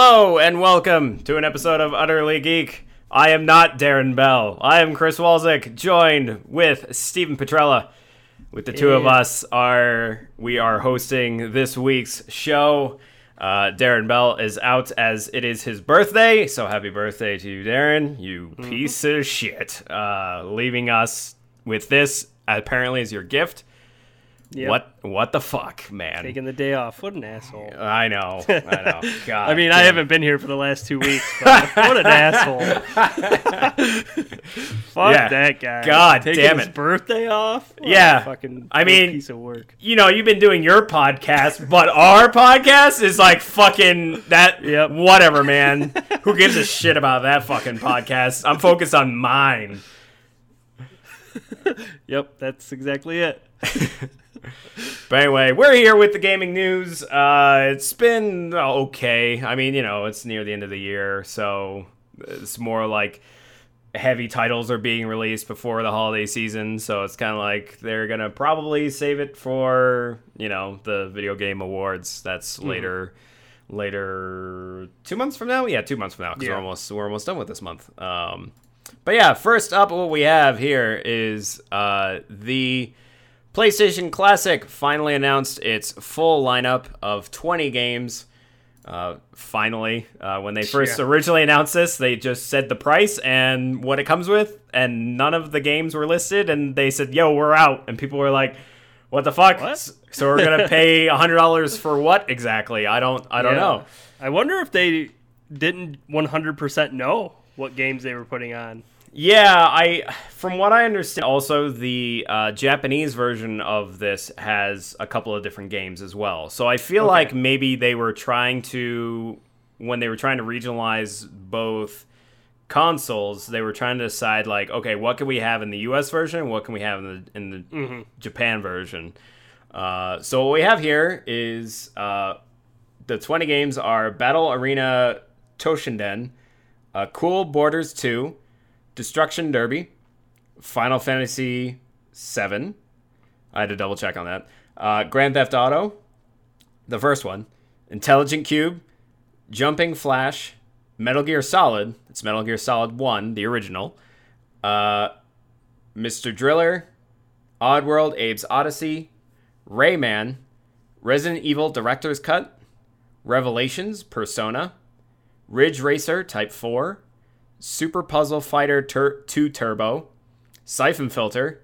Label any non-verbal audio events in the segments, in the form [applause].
Hello and welcome to an episode of Utterly Geek. I am not Darren Bell. I am Chris Walzik, joined with Stephen Petrella. With the two of us are we are hosting this week's show. Uh, Darren Bell is out as it is his birthday, so happy birthday to you, Darren. You Mm-hmm. piece of shit. Uh, leaving us with this apparently as your gift. Yep. What what the fuck, man? Taking the day off. What an asshole. I know. I know. [laughs] God. I mean, I haven't been here for the last two weeks, but what an asshole. [laughs] [laughs] Fuck Yeah. that guy. God Taking damn his it. birthday off? What a Yeah. fucking I mean- piece of work. you know, you've been doing your podcast, but our podcast is like fucking that. Yep. Whatever, man. Who gives a shit about that fucking podcast? I'm focused on mine. Yep, that's exactly it. But anyway, we're here with the gaming news. Uh, it's been uh, okay. I mean, you know, it's near the end of the year, so it's more like heavy titles are being released before the holiday season. So it's kind of like they're gonna probably save it for you know the video game awards. That's later, later two months from now. Yeah, two months from now because Yeah. we're almost we're almost done with this month. Um, but yeah, first up, what we have here is uh, the PlayStation Classic finally announced its full lineup of 20 games. Uh, finally, uh, when they first Yeah. originally announced this, they just said the price and what it comes with, and none of the games were listed. And they said, "Yo, we're out," and people were like, "What the fuck?" What? So we're gonna [laughs] pay hundred dollars for what exactly? I don't, I don't Yeah. know. I wonder if they didn't 100% know what games they were putting on. Yeah, I from what I understand, also the uh, Japanese version of this has a couple of different games as well. So I feel Okay. like maybe they were trying to when they were trying to regionalize both consoles, they were trying to decide like, okay, what can we have in the U.S. version, what can we have in the in the Japan version. Uh, so what we have here is uh, the 20 games are Battle Arena Toshinden, uh, Cool Borders 2, Destruction Derby, Final Fantasy 7. I had to double check on that. Uh, Grand Theft Auto, the first one, Intelligent Qube, Jumping Flash, Metal Gear Solid. It's Metal Gear Solid 1, the original. Uh, Mr. Driller, Oddworld, Abe's Odyssey, Rayman, Resident Evil Director's Cut, Revelations, Persona, Ridge Racer Type 4, Super Puzzle Fighter Tur- 2 Turbo, Siphon Filter,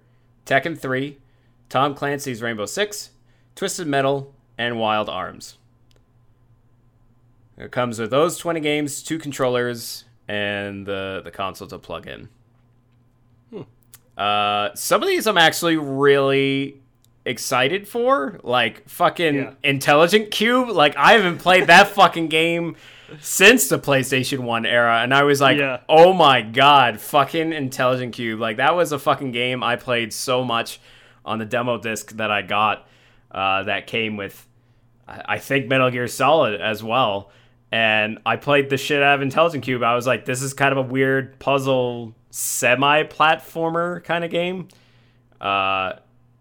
Tekken 3, Tom Clancy's Rainbow Six, Twisted Metal, and Wild Arms. It comes with those 20 games, two controllers, and the, the console to plug in. Uh, some of these I'm actually really excited for, like fucking Yeah. Intelligent Qube. Like I haven't played that fucking game since the PlayStation 1 era and I was like, Yeah. "Oh my god, fucking Intelligent Qube." Like that was a fucking game I played so much on the demo disc that I got uh, that came with I think Metal Gear Solid as well. And I played the shit out of Intelligent Qube. I was like, this is kind of a weird puzzle semi platformer kind of game. Uh,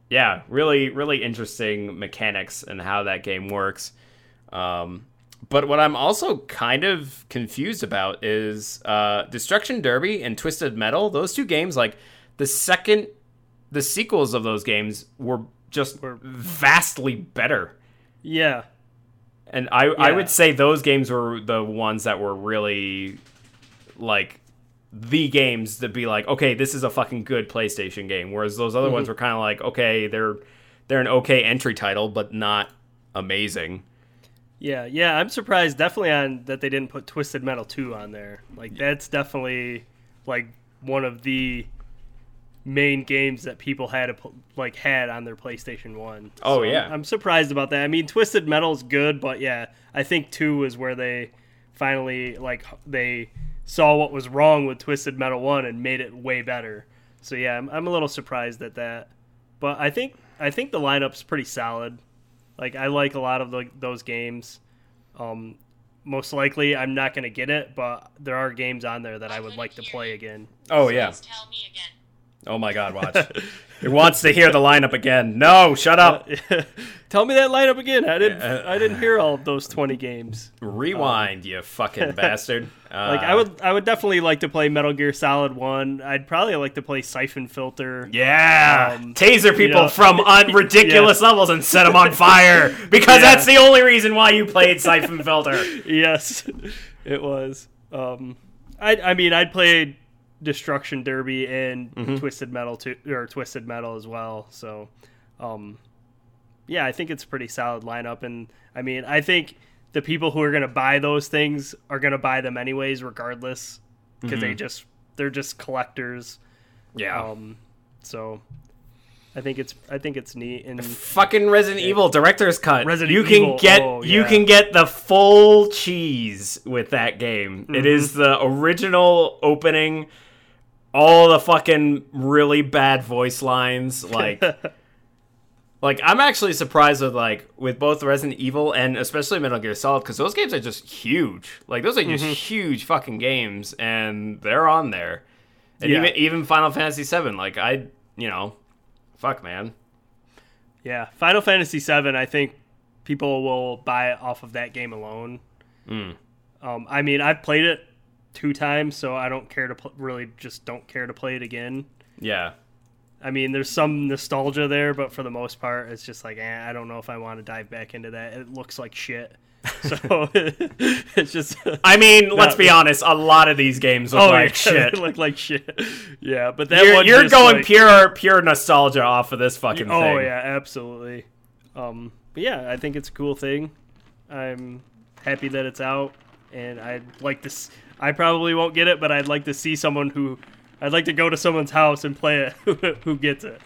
yeah, really, really interesting mechanics and how that game works. Um, but what I'm also kind of confused about is uh, Destruction Derby and Twisted Metal. Those two games, like the second, the sequels of those games were just Were- vastly better. Yeah. And I, I would say those games were the ones that were really like the games that be like, okay, this is a fucking good PlayStation game. Whereas those other ones were kind of like, okay, they're they're an okay entry title, but not amazing. Yeah, yeah, I'm surprised definitely on that they didn't put Twisted Metal 2 on there. Like that's definitely like one of the main games that people had a, like had on their PlayStation 1. Oh, I'm- yeah. I'm, surprised about that. I mean, Twisted Metal's good, but yeah, I think 2 is where they finally like they saw what was wrong with Twisted Metal 1 and made it way better. So yeah, I'm, I'm a little surprised at that. But I think I think the lineup's pretty solid. Like I like a lot of the, those games. Um, most likely I'm not gonna get it, but there are games on there that I would like to play again. Oh yeah. Tell me again. Oh my god, watch. it wants to hear the lineup again. No, shut up. [laughs] Tell me that lineup again. I didn't. I didn't hear all of those twenty games. Rewind, you fucking [laughs] bastard. Uh, Like I would. I would definitely like to play Metal Gear Solid One. I'd probably like to play Siphon Filter. Yeah, Um, taser people know- from [laughs] un- ridiculous levels and set them on fire because Yeah. that's the only reason why you played Siphon Filter. Yes, it was. Um, I. I mean, I'd play Destruction Derby and Mm-hmm. Twisted Metal too, or Twisted Metal as well. So, um, yeah, I think it's a pretty solid lineup. And I mean, I think the people who are going to buy those things are going to buy them anyways, regardless, because Mm-hmm. they just they're just collectors. Yeah. Um, so I think it's I think it's neat and Fucking Resident Evil director's cut. Resident you can Evil, get oh, you can get the full cheese with that game. It is Mm-hmm. the original opening, all the fucking really bad voice lines, [laughs] like. Like I'm actually surprised with like with both Resident Evil and especially Metal Gear Solid because those games are just huge. Like those are just Mm-hmm. huge fucking games, and they're on there. And Yeah. even even Final Fantasy VII, like I, you know, fuck man. yeah, Final Fantasy VII. I think people will buy it off of that game alone. Mm. Um, I mean, I've played it two times, so I don't care to pl- really just don't care to play it again. Yeah. I mean, there's some nostalgia there, but for the most part, it's just like, eh, I don't know if I want to dive back into that. It looks like shit. [laughs] So [laughs] it's just. I mean, let's be honest. A lot of these games look oh, like yeah, [laughs] shit. it looked like shit. Yeah, but that You're, one you're going like- pure pure nostalgia off of this fucking Oh thing. Oh yeah, absolutely. Um, but yeah, I think it's a cool thing. I'm happy that it's out, and I'd like to. I probably won't get it, but I'd like to see someone who. I'd like to go to someone's house and play it. [laughs] who gets it?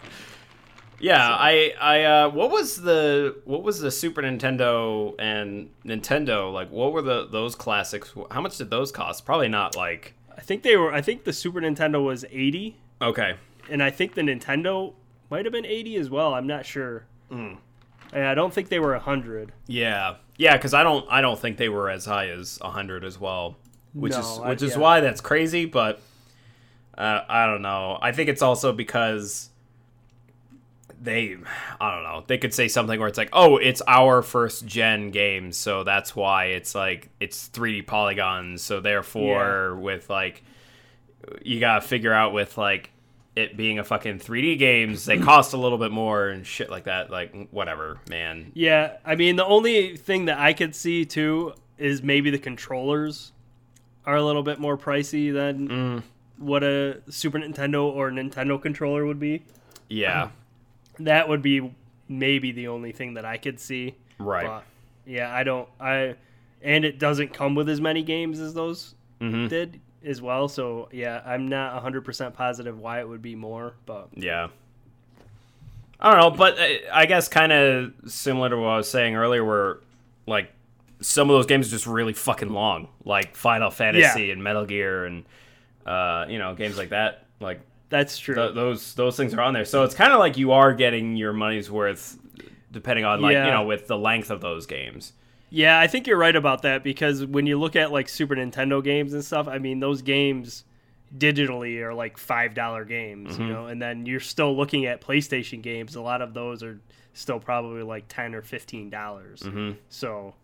Yeah, I I uh what was the what was the Super Nintendo and Nintendo like what were the those classics how much did those cost? Probably not like I think they were. I think the Super Nintendo was eighty, Okay. and I think the Nintendo might have been eighty as well. I'm not sure. And I don't think they were hundred. Yeah. Yeah, cuz I don't I don't think they were as high as 100 as well. Which No, is I- which is yeah. why that's crazy, but uh, I don't know. I think it's also because they I don't know. They could say something where it's like, "Oh, it's our first gen game, so that's why it's like it's 3D polygons, so therefore with like you got to figure out with like it being a fucking 3D games, they [clears throat] cost a little bit more and shit like that. Like whatever, man. Yeah, I mean the only thing that I could see too is maybe the controllers are a little bit more pricey than Mm. what a Super Nintendo or Nintendo controller would be. Yeah. [clears throat] That would be maybe the only thing that I could see. Right. But, yeah, I don't I and it doesn't come with as many games as those Mhm. did as well, so yeah, I'm not 100% positive why it would be more, but Yeah. I don't know, but uh, I guess kind of similar to what I was saying earlier, where like some of those games are just really fucking long, like Final Fantasy and Metal Gear and uh, you know games like that. Like that's true. th- those those things are on there, so it's kind of like you are getting your money's worth, depending on like Yeah. you know with the length of those games. Yeah, I think you're right about that because when you look at like Super Nintendo games and stuff, I mean those games digitally are like five dollar games, Mm-hmm. you know, and then you're still looking at PlayStation games. A lot of those are still probably like ten or fifteen dollars. Mm-hmm. So,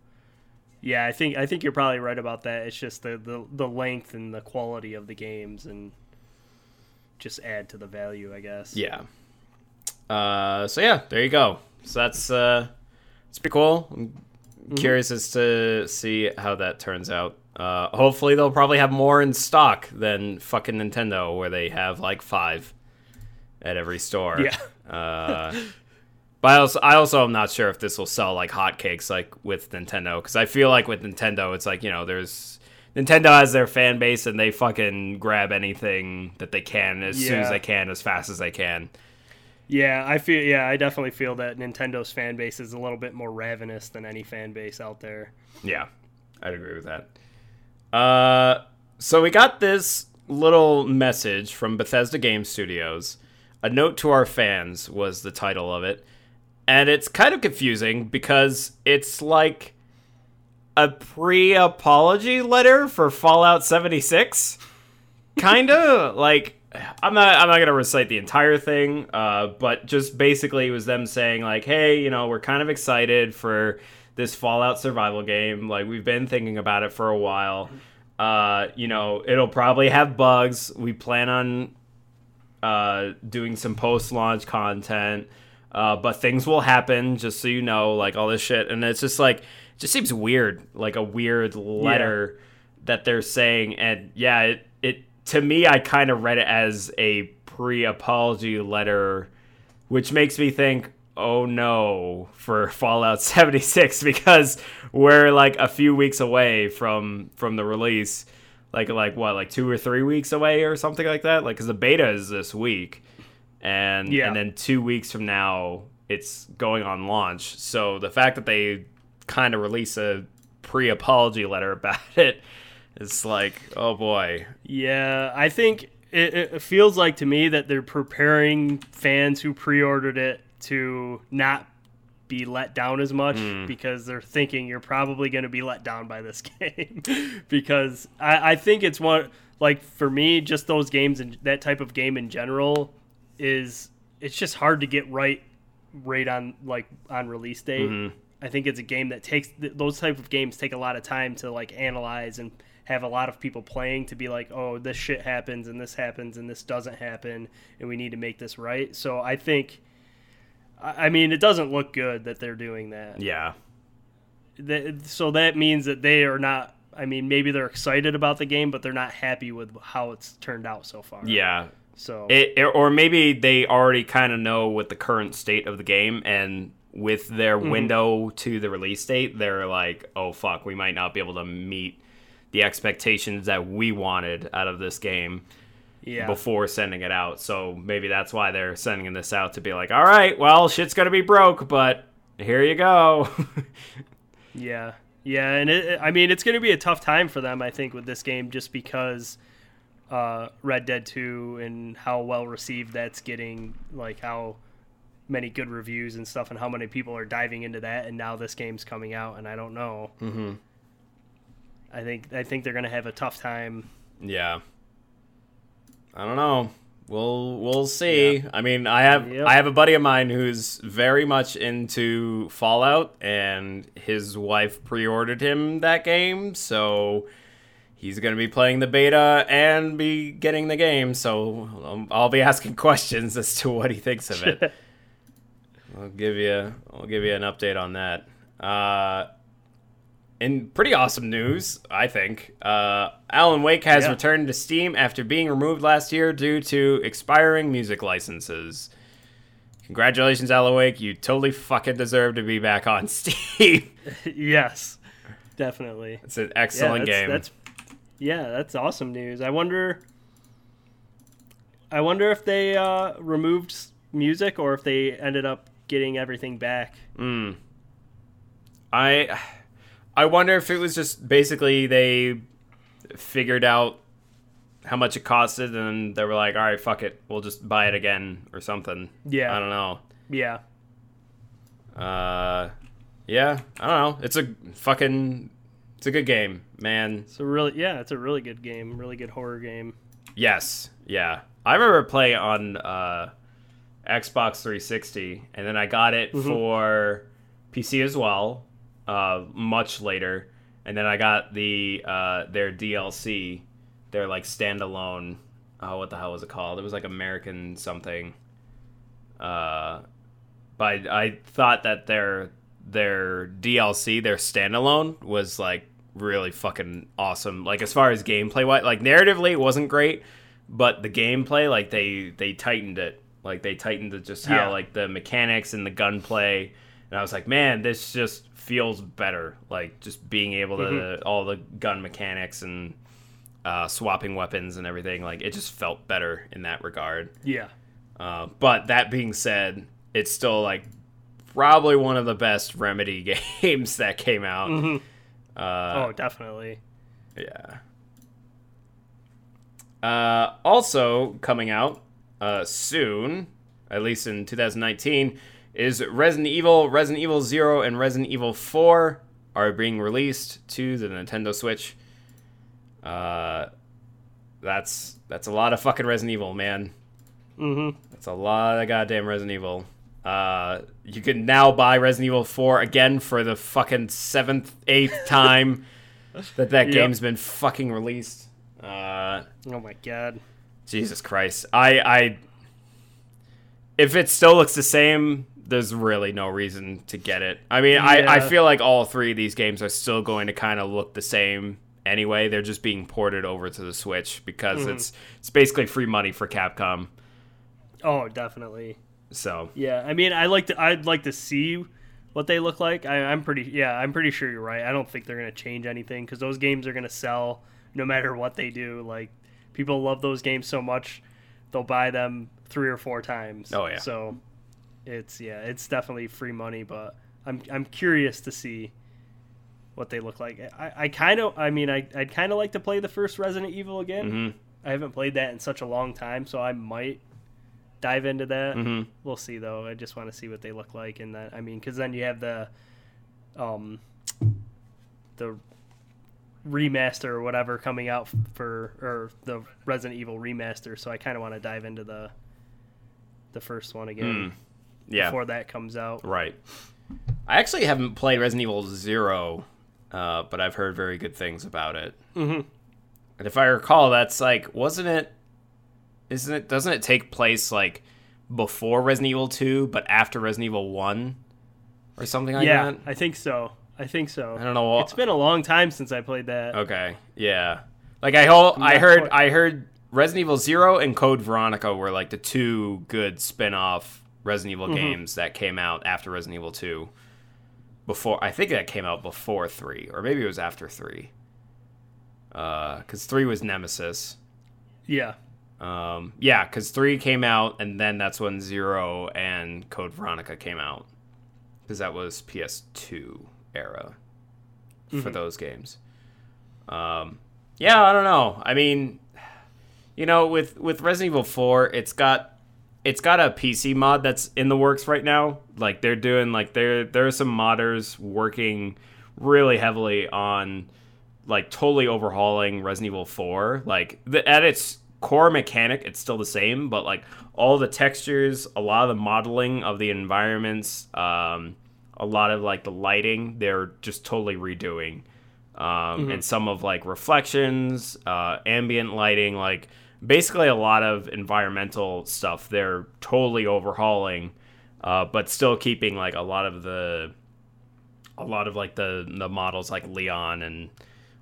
yeah, I think I think you're probably right about that. It's just the, the the length and the quality of the games and just add to the value, I guess. Yeah. Uh, so yeah, there you go. So that's uh, it's pretty cool. I'm curious as to see how that turns out. Uh, hopefully they'll probably have more in stock than fucking Nintendo, where they have like five at every store. Yeah. Uh, [laughs] but I also, I also am not sure if this will sell like hotcakes like with Nintendo, because I feel like with Nintendo, it's like you know, there's Nintendo has their fan base and they fucking grab anything that they can as soon as they can, as fast as they can. Yeah, I feel yeah, I definitely feel that Nintendo's fan base is a little bit more ravenous than any fan base out there. Yeah, I'd agree with that. Uh, so we got this little message from Bethesda Game Studios. A note to our fans was the title of it, and it's kind of confusing because it's like a pre-apology letter for Fallout 76. Kinda [laughs] like I'm not I'm not gonna recite the entire thing, uh, but just basically it was them saying like, hey, you know, we're kind of excited for this Fallout survival game. Like we've been thinking about it for a while. Uh, you know, it'll probably have bugs. We plan on uh, doing some post launch content. Uh, but things will happen, just so you know, like all this shit. And it's just like, it just seems weird, like a weird letter yeah. that they're saying. And yeah, it, it to me, I kind of read it as a pre apology letter, which makes me think, oh no, for [laughs] Fallout 76, [laughs] because we're like a few weeks away from from the release. Like, like what, like two or three weeks away or something like that? Like, because the beta is this week and yeah. and then two weeks from now it's going on launch. So the fact that they kind of release a pre-apology letter [laughs] about it is like, oh boy. Yeah, I think it, it feels like to me that they're preparing fans who pre-ordered it to not be let down as much mm. because they're thinking you're probably going to be let down by this [laughs] game because I, I think it's one like for me just those games and that type of game in general is it's just hard to get right right on like on release date. Mm-hmm. I think it's a game that takes those type of games take a lot of time to like analyze and have a lot of people playing to be like, oh, this shit happens and this happens and this doesn't happen and we need to make this right. So I think, I mean, it doesn't look good that they're doing that. Yeah. so that means that they are not. I mean, maybe they're excited about the game, but they're not happy with how it's turned out so far. Yeah, so it, or maybe they already kind of know what the current state of the game and with their mm-hmm. window to the release date, they're like, "Oh fuck, we might not be able to meet the expectations that we wanted out of this game." Yeah. Before sending it out, so maybe that's why they're sending this out to be like, "All right, well, shit's gonna be broke, but here you go." [laughs] yeah, yeah, and it, I mean, it's gonna be a tough time for them, I think, with this game, just because uh, Red Dead 2 and how well received that's getting, like how many good reviews and stuff, and how many people are diving into that. And now this game's coming out, and I don't know. Mm-hmm. I think I think they're gonna have a tough time. Yeah. I don't know. We'll we'll see. Yeah. I mean, I have yep. I have a buddy of mine who's very much into Fallout, and his wife pre-ordered him that game, so he's going to be playing the beta and be getting the game, so um, I'll be asking [laughs] questions as to what he thinks of it. [laughs] I'll give you I'll give you an update on that. Uh, in pretty awesome news, I think, uh, Alan Wake has yeah. returned to Steam after being removed last year due to expiring music licenses. Congratulations, Alan Wake! You totally fucking deserve to be back on [laughs] Steam. yes, definitely. It's an excellent yeah, game. That's yeah, that's awesome news. I wonder. I wonder if they uh, removed music or if they ended up getting everything back. Mm. I, I wonder if it was just basically they figured out how much it costed and they were like, all right, fuck it, we'll just buy it again or something. Yeah, I don't know. Yeah. Uh, yeah, I don't know. It's a fucking it's a good game, man. It's a really yeah, it's a really good game, really good horror game. Yes, yeah. I remember playing on uh, Xbox 360, and then I got it mm-hmm. for PC as well, uh, much later, and then I got the uh, their DLC, their like standalone. Oh, what the hell was it called? It was like American something. Uh, but I, I thought that their their DLC, their standalone, was like really fucking awesome. Like as far as gameplay, what like narratively it wasn't great, but the gameplay like they they tightened it. Like they tightened it just how yeah. like the mechanics and the gunplay. And I was like, man, this just feels better. Like just being able to mm-hmm. all the gun mechanics and uh, swapping weapons and everything. Like it just felt better in that regard. Yeah. Uh, but that being said, it's still like probably one of the best Remedy [laughs] games that came out. Mm-hmm. Uh, oh, definitely. Yeah. Uh, also coming out uh, soon, at least in 2019, is Resident Evil, Resident Evil 0, and Resident Evil 4 are being released to the Nintendo Switch. Uh, that's that's a lot of fucking Resident Evil, man. Mm-hmm. That's a lot of goddamn Resident Evil. Uh, you can now buy Resident Evil 4 again for the fucking seventh, eighth [laughs] time that that Yep. game's been fucking released. Uh, Oh my god. Jesus Christ. I, I, if it still looks the same, there's really no reason to get it. I mean, I, I feel like all three of these games are still going to kind of look the same anyway. They're just being ported over to the Switch because Mm-hmm. it's it's basically free money for Capcom. Oh, definitely. So Yeah, I mean, I like to. I'd like to see what they look like. I, I'm pretty. Yeah, I'm pretty sure you're right. I don't think they're gonna change anything because those games are gonna sell no matter what they do. Like people love those games so much, they'll buy them three or four times. Oh, yeah. So it's yeah, it's definitely free money. But I'm I'm curious to see what they look like. I, I kind of. I mean, I I'd kind of like to play the first Resident Evil again. mhm, I haven't played that in such a long time, so I might dive into that. mhm. We'll see though. I just want to see what they look like, and that I mean, because then you have the, um, the remaster or whatever coming out for or the Resident Evil remaster. So I kind of want to dive into the the first one again Mm. yeah, before that comes out. right. I actually haven't played Resident Evil Zero, uh, but I've heard very good things about it. hmm And if I recall, that's like, wasn't it? Isn't it? Doesn't it take place like before Resident Evil Two, but after Resident Evil One, or something like yeah, that? I think so. I think so. I don't know. It's been a long time since I played that. okay, yeah. Like I hold, I heard, quite- I heard Resident Evil Zero and Code Veronica were like the two good spin-off Resident Evil Mm-hmm. games that came out after Resident Evil Two. Before, I think that came out before three, or maybe it was after three. Uh, because three was Nemesis. Yeah. Um, yeah, because three came out, and then that's when Zero and Code Veronica came out, because that was PS2 era for those games. Um, yeah, I don't know. I mean, you know, with with Resident Evil Four, it's got it's got a PC mod that's in the works right now. Like they're doing like there there are some modders working really heavily on like totally overhauling Resident Evil 4. Like the, at its core mechanic, it's still the same, but like all the textures, a lot of the modeling of the environments, um, a lot of like the lighting, they're just totally redoing. Um, And some of like reflections, uh, ambient lighting, like basically a lot of environmental stuff, they're totally overhauling, uh, but still keeping like a lot of the a lot of like the the models like Leon and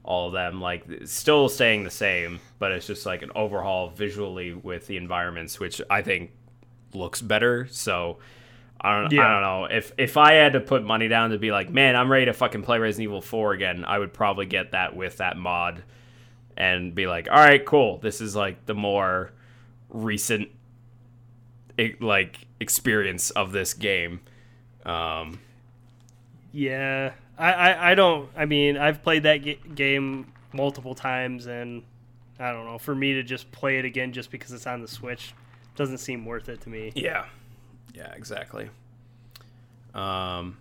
all of them like still staying the same, but it's just like an overhaul visually with the environments, which I think looks better. So I don't Yeah. I don't know if if I had to put money down to be like, man, I'm ready to fucking play Resident Evil 4 again, I would probably get that with that mod and be like, all right, cool. This is like the more recent like experience of this game. Um, Yeah, I, I, I don't. I mean, I've played that ga- game multiple times, and I don't know. For me to just play it again just because it's on the Switch doesn't seem worth it to me. Yeah, yeah, exactly. Um,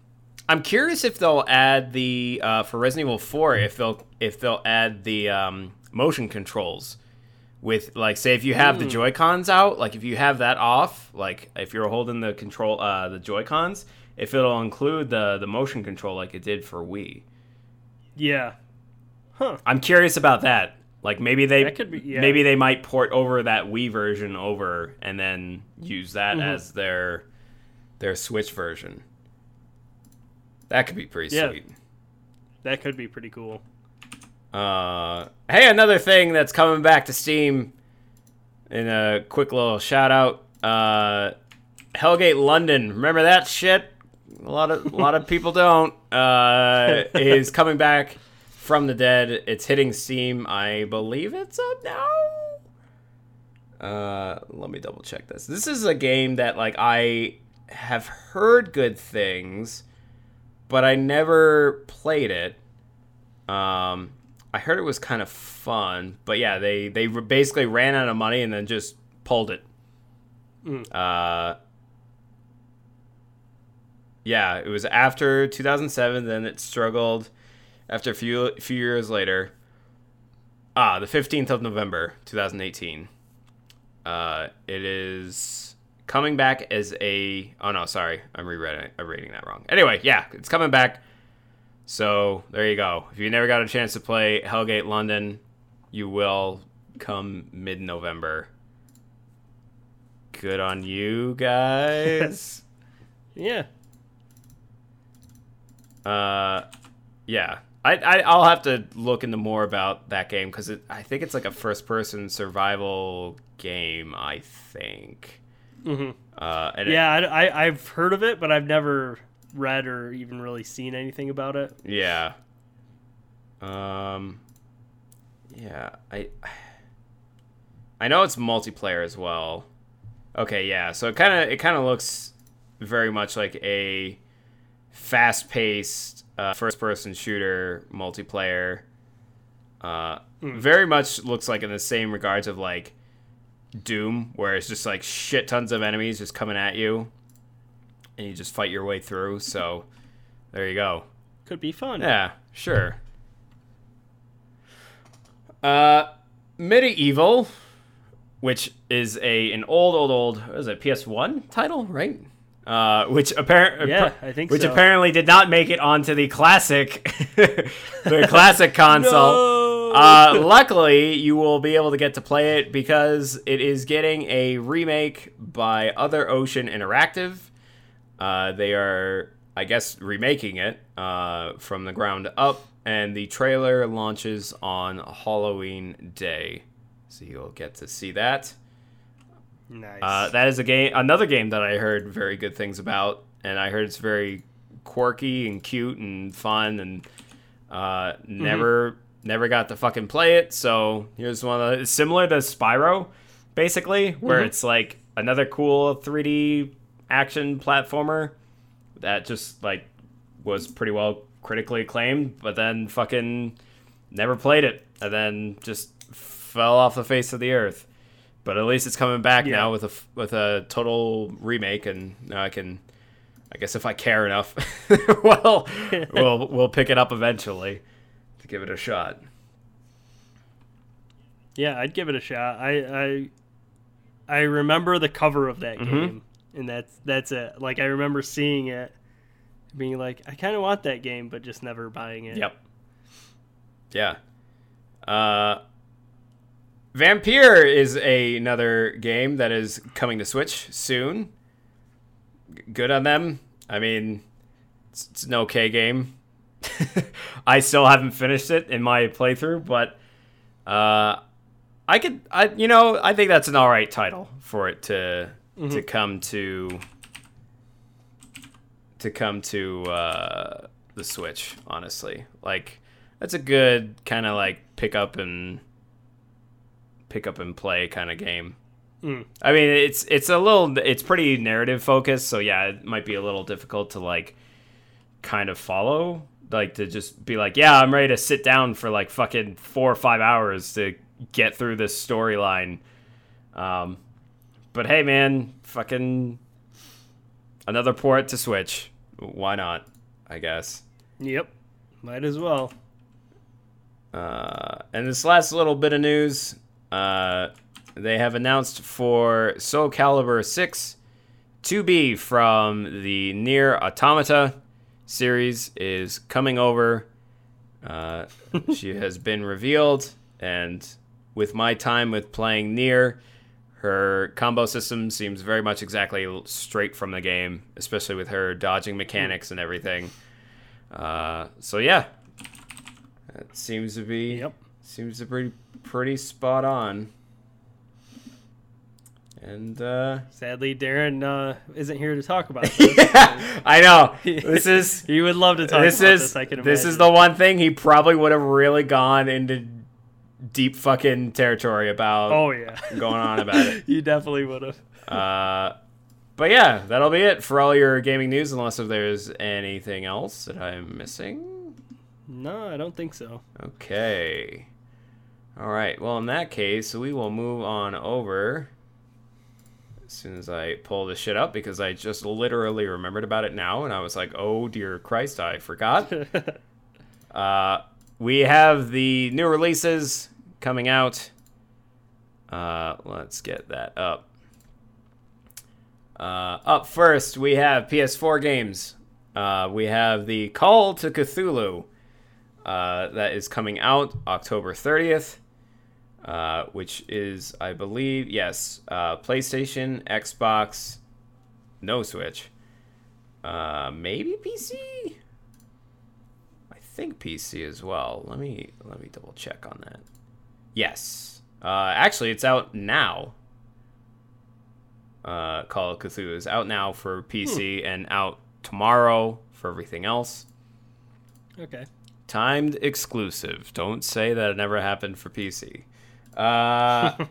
I'm curious if they'll add the uh, for Resident Evil 4 if they'll if they'll add the um, motion controls with like say if you have the Joy Cons out, like if you have that off, like if you're holding the control uh, the Joy Cons, if it'll include the the motion control like it did for Wii. Yeah. Huh. I'm curious about that. Like maybe they be- yeah. maybe they might port over that Wii version over and then use that Mhm. as their their Switch version. That could be pretty Yeah. sweet. That could be pretty cool. Uh, hey, another thing that's coming back to Steam. In a quick little shout out, uh, Hellgate London. Remember that shit? A lot of a lot of people don't. Uh, [laughs] is coming back from the dead. It's hitting Steam. I believe it's up now. Uh, let me double check this. This is a game that like I have heard good things, but I never played it. Um, I heard it was kind of fun, but yeah, they they basically ran out of money and then just pulled it. Mm. Uh, yeah, it was after 2007. Then it struggled. After a few few years later, Ah, the 15th of November, 2018. Uh, it is coming back as a. Oh no, sorry, I'm rereading. I'm reading that wrong. Anyway, yeah, it's coming back. So there you go. If you never got a chance to play Hellgate London, you will come mid-November. Good on you guys. [laughs] Yeah. Uh, yeah. I, I I'll have to look into more about that game because I think it's like a first-person survival game. I think. hmm Uh, and it- Yeah, I, I, I've heard of it, but I've never read or even really seen anything about it. Yeah. Um. Yeah, I. I know it's multiplayer as well. Okay, yeah. So it kind of it kind of looks very much like a fast-paced uh, first-person shooter multiplayer. Uh, very much looks like in the same regards of like Doom, where it's just like shit tons of enemies just coming at you, and you just fight your way through. So there you go. Could be fun. Yeah, sure. Uh, MediEvil, which is a an old, old, old, what is it PS One title, right? Uh, which apparently, Yeah, I think which so. apparently did not make it onto the classic, [laughs] the classic console. No! Uh, luckily, you will be able to get to play it because it is getting a remake by Other Ocean Interactive. Uh, they are, I guess, remaking it uh, from the ground up, and the trailer launches on Halloween Day, so you'll get to see that. Nice. Uh, that is a game, another game that I heard very good things about, and I heard it's very quirky and cute and fun, and uh, never never got to fucking play it. So here's one of the similar to Spyro, basically, where it's like another cool 3D action platformer that just like was pretty well critically acclaimed, but then fucking never played it, and then just fell off the face of the earth. But at least it's coming back Yeah. now with a with a total remake, and now I can, I guess if I care enough, [laughs] well, [laughs] we'll we'll pick it up eventually to give it a shot. yeah, I'd give it a shot. I I I remember the cover of that Mm-hmm. game, and that's that's it. Like I remember seeing it, being like, I kind of want that game, but just never buying it. Yep. Yeah. Uh, Vampyr is a, another game that is coming to Switch soon. G- Good on them. I mean, it's, it's an okay game. [laughs] I still haven't finished it in my playthrough, but uh, I could, I you know, I think that's an all right title for it to to come to to come to uh, the Switch. Honestly, like that's a good kind of like pick up and pick up and play kind of game. Mm. I mean, it's it's a little it's pretty narrative focused, so yeah, it might be a little difficult to like kind of follow, like to just be like, yeah, I'm ready to sit down for like fucking 4 or 5 hours to get through this storyline. Um but hey man, fucking another port to Switch. Why not? I guess. Yep. Might as well. Uh, and this last little bit of news, uh, they have announced for Soul Calibur 6 to be from the Nier Automata series is coming over. Uh, she has [laughs] been revealed, and with my time with playing Nier, her combo system seems very much exactly straight from the game, especially with her dodging mechanics and everything. Uh, so yeah, that seems to be Yep. Seems to be pretty spot on. And uh, Sadly, Darren uh, isn't here to talk about [laughs] this. yeah, I know this is [laughs] he would love to talk this about is this. I can this is the one thing he probably would have really gone into deep fucking territory about Oh yeah. going on about it. [laughs] you definitely would have. Uh, but yeah, that'll be it for all your gaming news, unless if there's anything else that I'm missing. No, I don't think so. Okay. All right. Well, in that case, we will move on over as soon as I pull this shit up because I just literally remembered about it now, and I was like, "Oh dear Christ, I forgot." [laughs] uh, we have the new releases coming out. Uh, let's get that up. Uh, up first, we have PS4 games. Uh, we have the Call to Cthulhu uh, that is coming out October 30th, uh, which is, I believe, yes, uh, PlayStation, Xbox, no Switch, uh, maybe PC. I think PC as well. Let me let me double check on that. Yes, uh, actually, it's out now. Uh, Call of Cthulhu is out now for PC and out tomorrow for everything else. Okay. Timed exclusive. Don't say that it never happened for PC. Uh,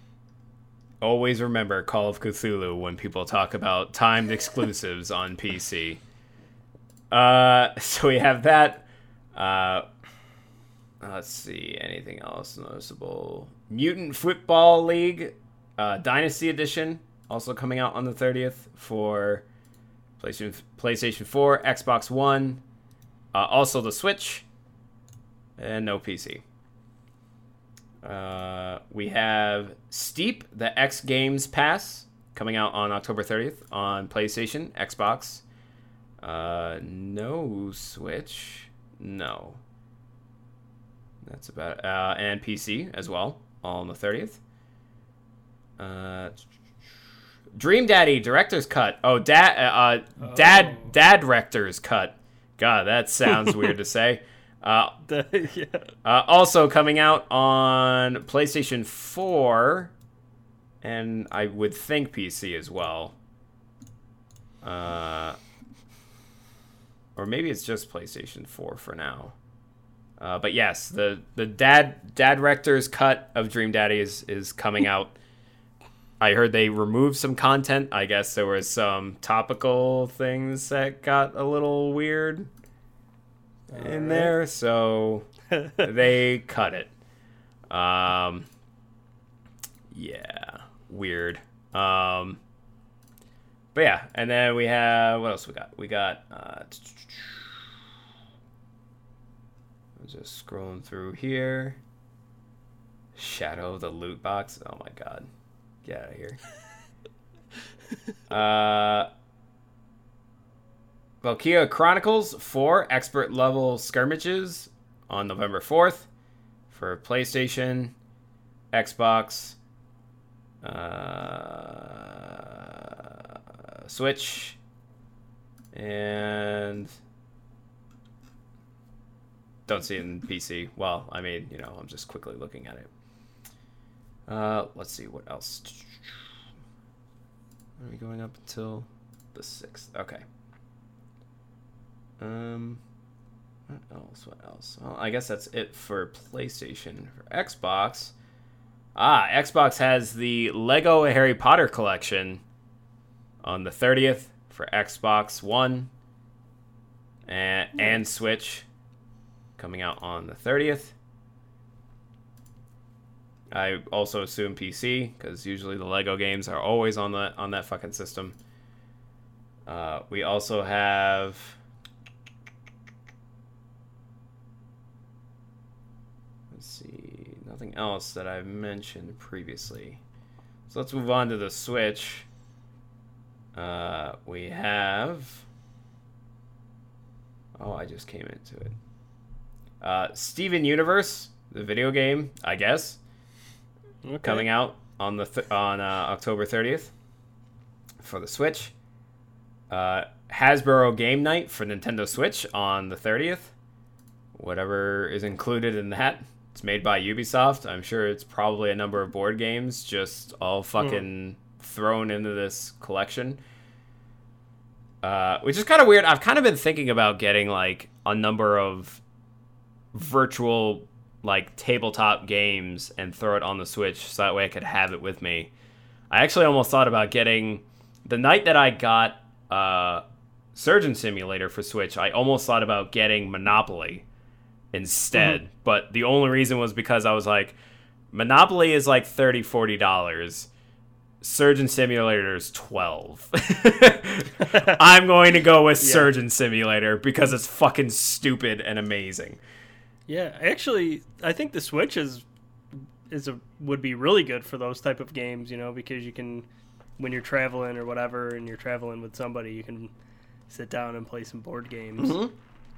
[laughs] always remember Call of Cthulhu when people talk about timed exclusives on PC. Uh, so we have that. Uh, let's see. Anything else noticeable? Mutant Football League uh, Dynasty Edition also coming out on the 30th for PlayStation PlayStation 4, Xbox One, uh, also the Switch, and no PC. Uh, we have Steep, the X Games Pass, coming out on October 30th on PlayStation, Xbox. Uh, no Switch, no. That's about uh, and PC as well all on the 30th. Uh, Dream Daddy director's cut. Oh, dad, uh, uh, dad, Oh. dad director's cut. God, that sounds [laughs] weird to say. [laughs] Uh, yeah. uh, also coming out on PlayStation 4, and I would think PC as well. Uh, or maybe it's just PlayStation 4 for now. Uh, but yes, the the dad dad rector's cut of Dream Daddy is is coming [laughs] out. I heard they removed some content. I guess there was some topical things that got a little weird in Alright. there, so [laughs] they cut it. Um, yeah, weird. Um, but yeah, and then we have what else we got? We got. Uh, I'm just scrolling through here. Shadow of the loot box. Oh my god, get out of here. uh. Valkyria Chronicles 4 expert level skirmishes on November 4th for PlayStation, Xbox, uh, Switch, and don't see it in PC. Well, I mean, you know, I'm just quickly looking at it. Uh, let's see what else. Are we going up until the 6th? Okay. Um, what else? What else? Well, I guess that's it for PlayStation. For Xbox, ah, Xbox has the Lego Harry Potter collection on the 30th for Xbox One and and Switch, coming out on the 30th. I also assume PC because usually the Lego games are always on the on that fucking system. Uh, we also have Let's see. Nothing else that I've mentioned previously. So let's move on to the Switch. Uh, we have. Oh, I just came into it. Uh, Steven Universe, the video game, I guess. Coming out on the th- on uh, October 30th for the Switch. Uh, Hasbro Game Night for Nintendo Switch on the 30th. Whatever is included in that. It's made by Ubisoft. I'm sure it's probably a number of board games just all fucking thrown into this collection. Uh, which is kind of weird. I've kind of been thinking about getting like a number of virtual like tabletop games and throw it on the Switch so that way I could have it with me. I actually almost thought about getting the night that I got uh, Surgeon Simulator for Switch. I almost thought about getting Monopoly instead, but the only reason was because I was like, Monopoly is like 30 40 dollars. Surgeon Simulator is 12. [laughs] I'm going to go with Yeah. Surgeon Simulator because it's fucking stupid and amazing. Yeah, actually, I think the Switch is is a would be really good for those type of games, you know, because you can when you're traveling or whatever, and you're traveling with somebody, you can sit down and play some board games. Mm-hmm.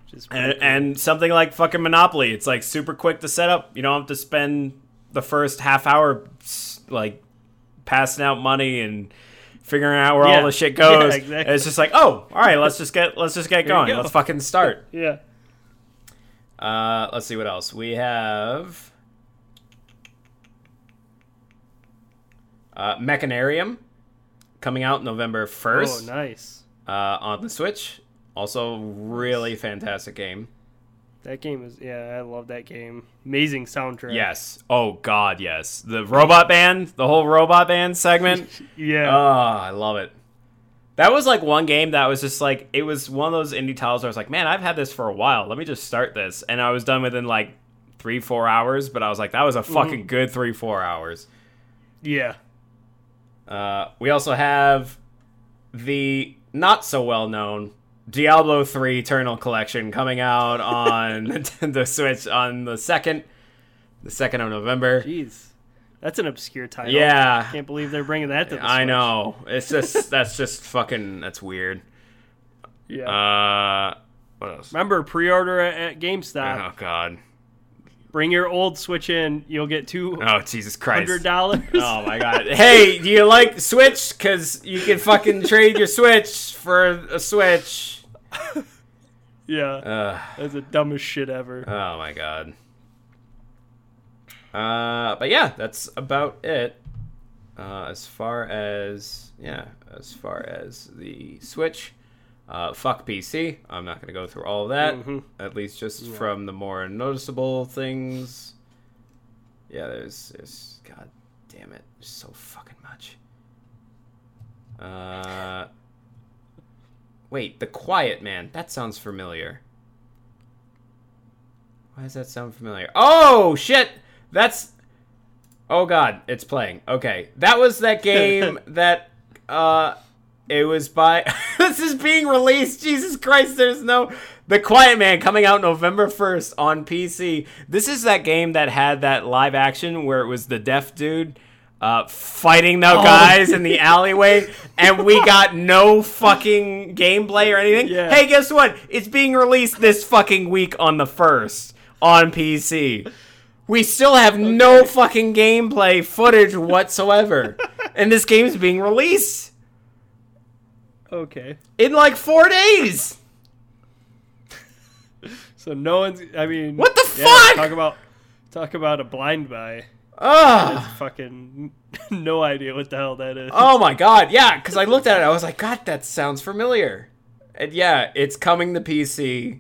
Which is and, cool. and something like fucking Monopoly. It's like super quick to set up. You don't have to spend the first half hour like passing out money and figuring out where Yeah. all the shit [laughs] Yeah, goes. exactly. It's just like, oh, all right, let's just get let's just get There going. go. Let's fucking start. [laughs] yeah, Uh, let's see what else we have. Uh, Machinarium coming out November first oh nice. uh, on the Switch. Also, really fantastic game. That game is yeah, I love that game. Amazing soundtrack. Yes. Oh God, yes. The robot band, the whole robot band segment. [laughs] yeah. Oh, I love it. That was like one game that was just like it was one of those indie titles where I was like, man, I've had this for a while. Let me just start this, and I was done within like three, four hours. But I was like, that was a fucking good three, four hours. yeah. Uh, we also have the not so well known Diablo 3 Eternal Collection coming out on [laughs] Nintendo Switch on the second, the second of November. Jeez. That's an obscure title. Yeah. I Can't believe they're bringing that to the I Switch. know. It's just [laughs] that's just fucking that's weird. Yeah. Uh, what else? Remember, pre-order at, at GameStop. Oh God. Bring your old Switch in. You'll get two Oh Jesus Christ. hundred dollars. Oh my God. [laughs] Hey, do you like Switch? Cause you can fucking trade your Switch for a Switch. [laughs] yeah. Uh, That's the dumbest shit ever. oh my God. Uh, but yeah, that's about it. Uh, as far as yeah, as far as the Switch, uh, fuck PC. I'm not gonna go through all of that. Mhm. At least just from the more noticeable things. Yeah, there's there's god damn it, there's so fucking much. Uh, wait, the Quiet Man. That sounds familiar. Why does that sound familiar? Oh shit! That's oh god, it's playing. Okay, that was that [laughs] game that uh, it was by. [laughs] this is being released. Jesus Christ! There's no the Quiet Man coming out November first on PC. This is that game that had that live action where it was the deaf dude. Uh, fighting the guys in the [laughs] alleyway, and we got no fucking gameplay or anything. Yeah. Hey, guess what? It's being released this fucking week on the first on PC. We still have no fucking gameplay footage whatsoever, [laughs] and this game's being released Okay. in like four days. [laughs] So no one's. I mean, What the yeah, fuck? Talk about talk about a blind buy. Ugh. Fucking [laughs] no idea what the hell that is. Oh my god, yeah, because I looked at it, I was like, God, that sounds familiar. And yeah, it's coming to PC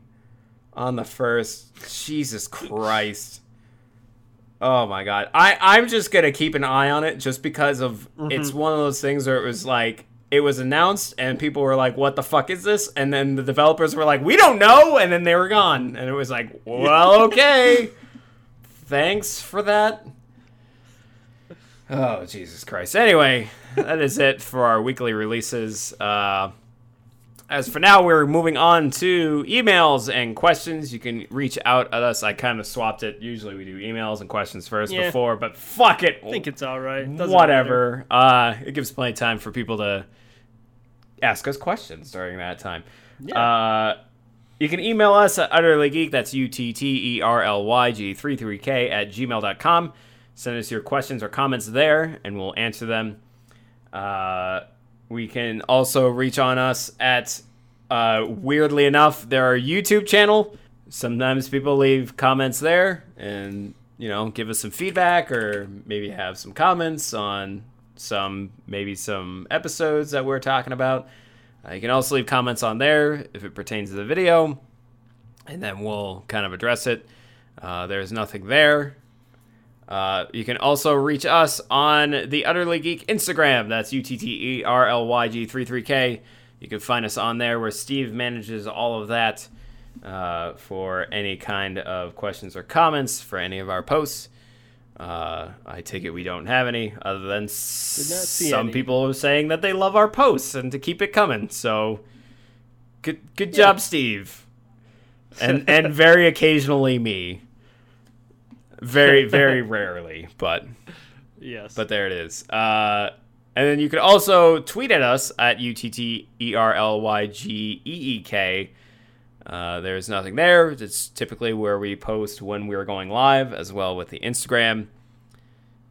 on the first. Jesus Christ. Oh my god. I, I'm just gonna keep an eye on it just because of it's one of those things where it was like it was announced and people were like, What the fuck is this? And then the developers were like, We don't know and then they were gone. And it was like, Well, [laughs] okay. Thanks for that. Oh, Jesus Christ. Anyway, that is it for our weekly releases. Uh, as for now, we're moving on to emails and questions. You can reach out at us. I kind of swapped it. Usually we do emails and questions first Yeah. before, but fuck it. I think it's all right. Doesn't. Whatever. Uh, it gives plenty of time for people to ask us questions during that time. Yeah. Uh, you can email us at utterlygeek. That's U T T E R L Y G 33 K at gmail.com. Send us your questions or comments there, and we'll answer them. Uh, we can also reach on us at, uh, weirdly enough, there are YouTube channel. Sometimes people leave comments there and, you know, give us some feedback or maybe have some comments on some, maybe some episodes that we're talking about. Uh, you can also leave comments on there if it pertains to the video, and then we'll kind of address it. Uh, there's nothing there. Uh, you can also reach us on the Utterly Geek Instagram. That's U T T E R L Y G 33K. You can find us on there where Steve manages all of that uh, for any kind of questions or comments for any of our posts. Uh, I take it we don't have any, other than some any. people saying that they love our posts and to keep it coming. So, good good job, Steve, and and very occasionally me. Very [laughs] very rarely, but Yes. but there it is. Uh, and then you can also tweet at us at U T T E R L Y G E E K. Uh, there's nothing there. It's typically where we post when we're going live, as well with the Instagram.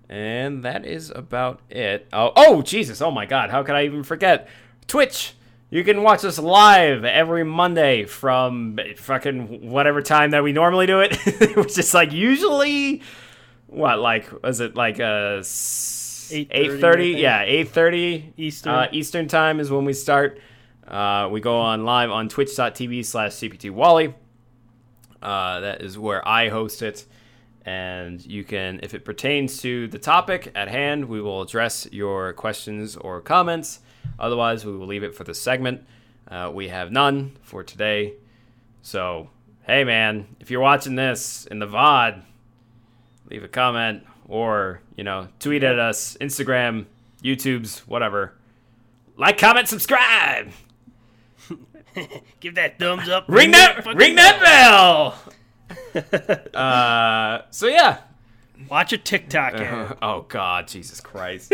And that is about it. Oh, oh, Jesus! Oh my God! How could I even forget? Twitch. You can watch us live every Monday from fucking whatever time that we normally do it, [laughs] which is like usually what like was it like uh 8:30, eight thirty? Yeah, eight thirty Eastern. uh, Eastern time is when we start. Uh, we go on live on twitch.tv slash cpt-wally. Uh, that is where I host it. And you can, if it pertains to the topic at hand, we will address your questions or comments. Otherwise, we will leave it for the segment. Uh, we have none for today. So, hey man, if you're watching this in the VOD, leave a comment or, you know, tweet at us, Instagram, YouTube's, whatever. Like, comment, subscribe. [laughs] Give that thumbs up. Ring that fucking ring that bell. [laughs] uh so yeah. Watch a TikTok ad. [laughs] oh god, Jesus Christ.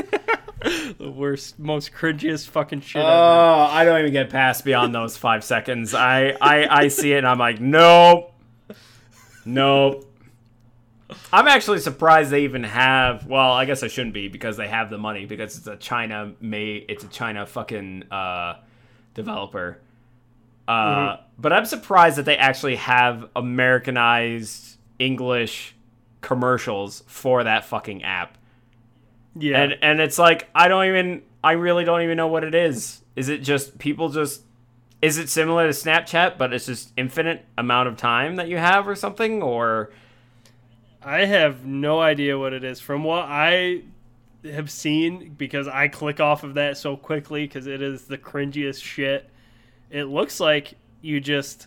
The worst, most cringiest fucking shit ever. Oh, I don't even get past beyond those 5 seconds. I I I see it and I'm like, "Nope. Nope." I'm actually surprised they even have. Well, I guess I shouldn't be because they have the money because it's a China made. It's a China fucking uh, developer. Uh, But I'm surprised that they actually have Americanized English commercials for that fucking app. Yeah. And and it's like I don't even. I really don't even know what it is. Is it just people just? Is it similar to Snapchat, but it's just infinite amount of time that you have, or something, or? I have no idea what it is. From what I have seen, because I click off of that so quickly, because it is the cringiest shit. It looks like you just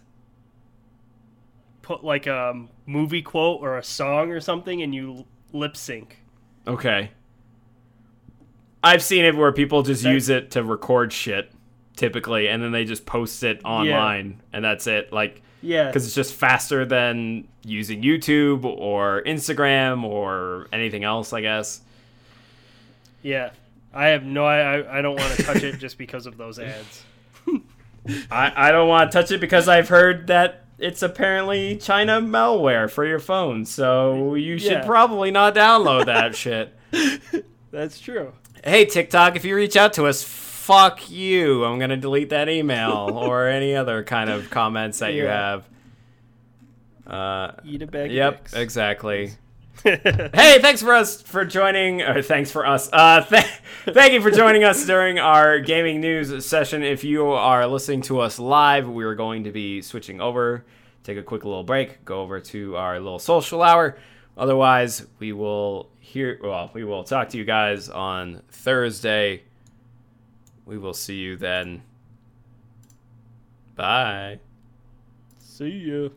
put like a movie quote or a song or something, and you lip sync. Okay. I've seen it where people just That- use it to record shit, typically, and then they just post it online, and that's it. Like, Yeah, because it's just faster than using YouTube or Instagram or anything else, I guess. yeah. I have no. I I don't want to touch it just because of those ads. [laughs] I, I don't want to touch it because I've heard that it's apparently China malware for your phone, so you should Yeah. probably not download that [laughs] shit. That's true. Hey, TikTok, if you reach out to us, fuck you. I'm going to delete that email [laughs] or any other kind of comments that you have. Uh, Eat a bag. yep, exactly. [laughs] hey, thanks for us for joining. Or thanks for us. Uh, [laughs] th- thank you for joining us during our gaming news session. If you are listening to us live, we are going to be switching over. Take a quick little break. Go over to our little social hour. Otherwise, we will hear. Well, we will talk to you guys on Thursday. We will see you then. Bye. See ya.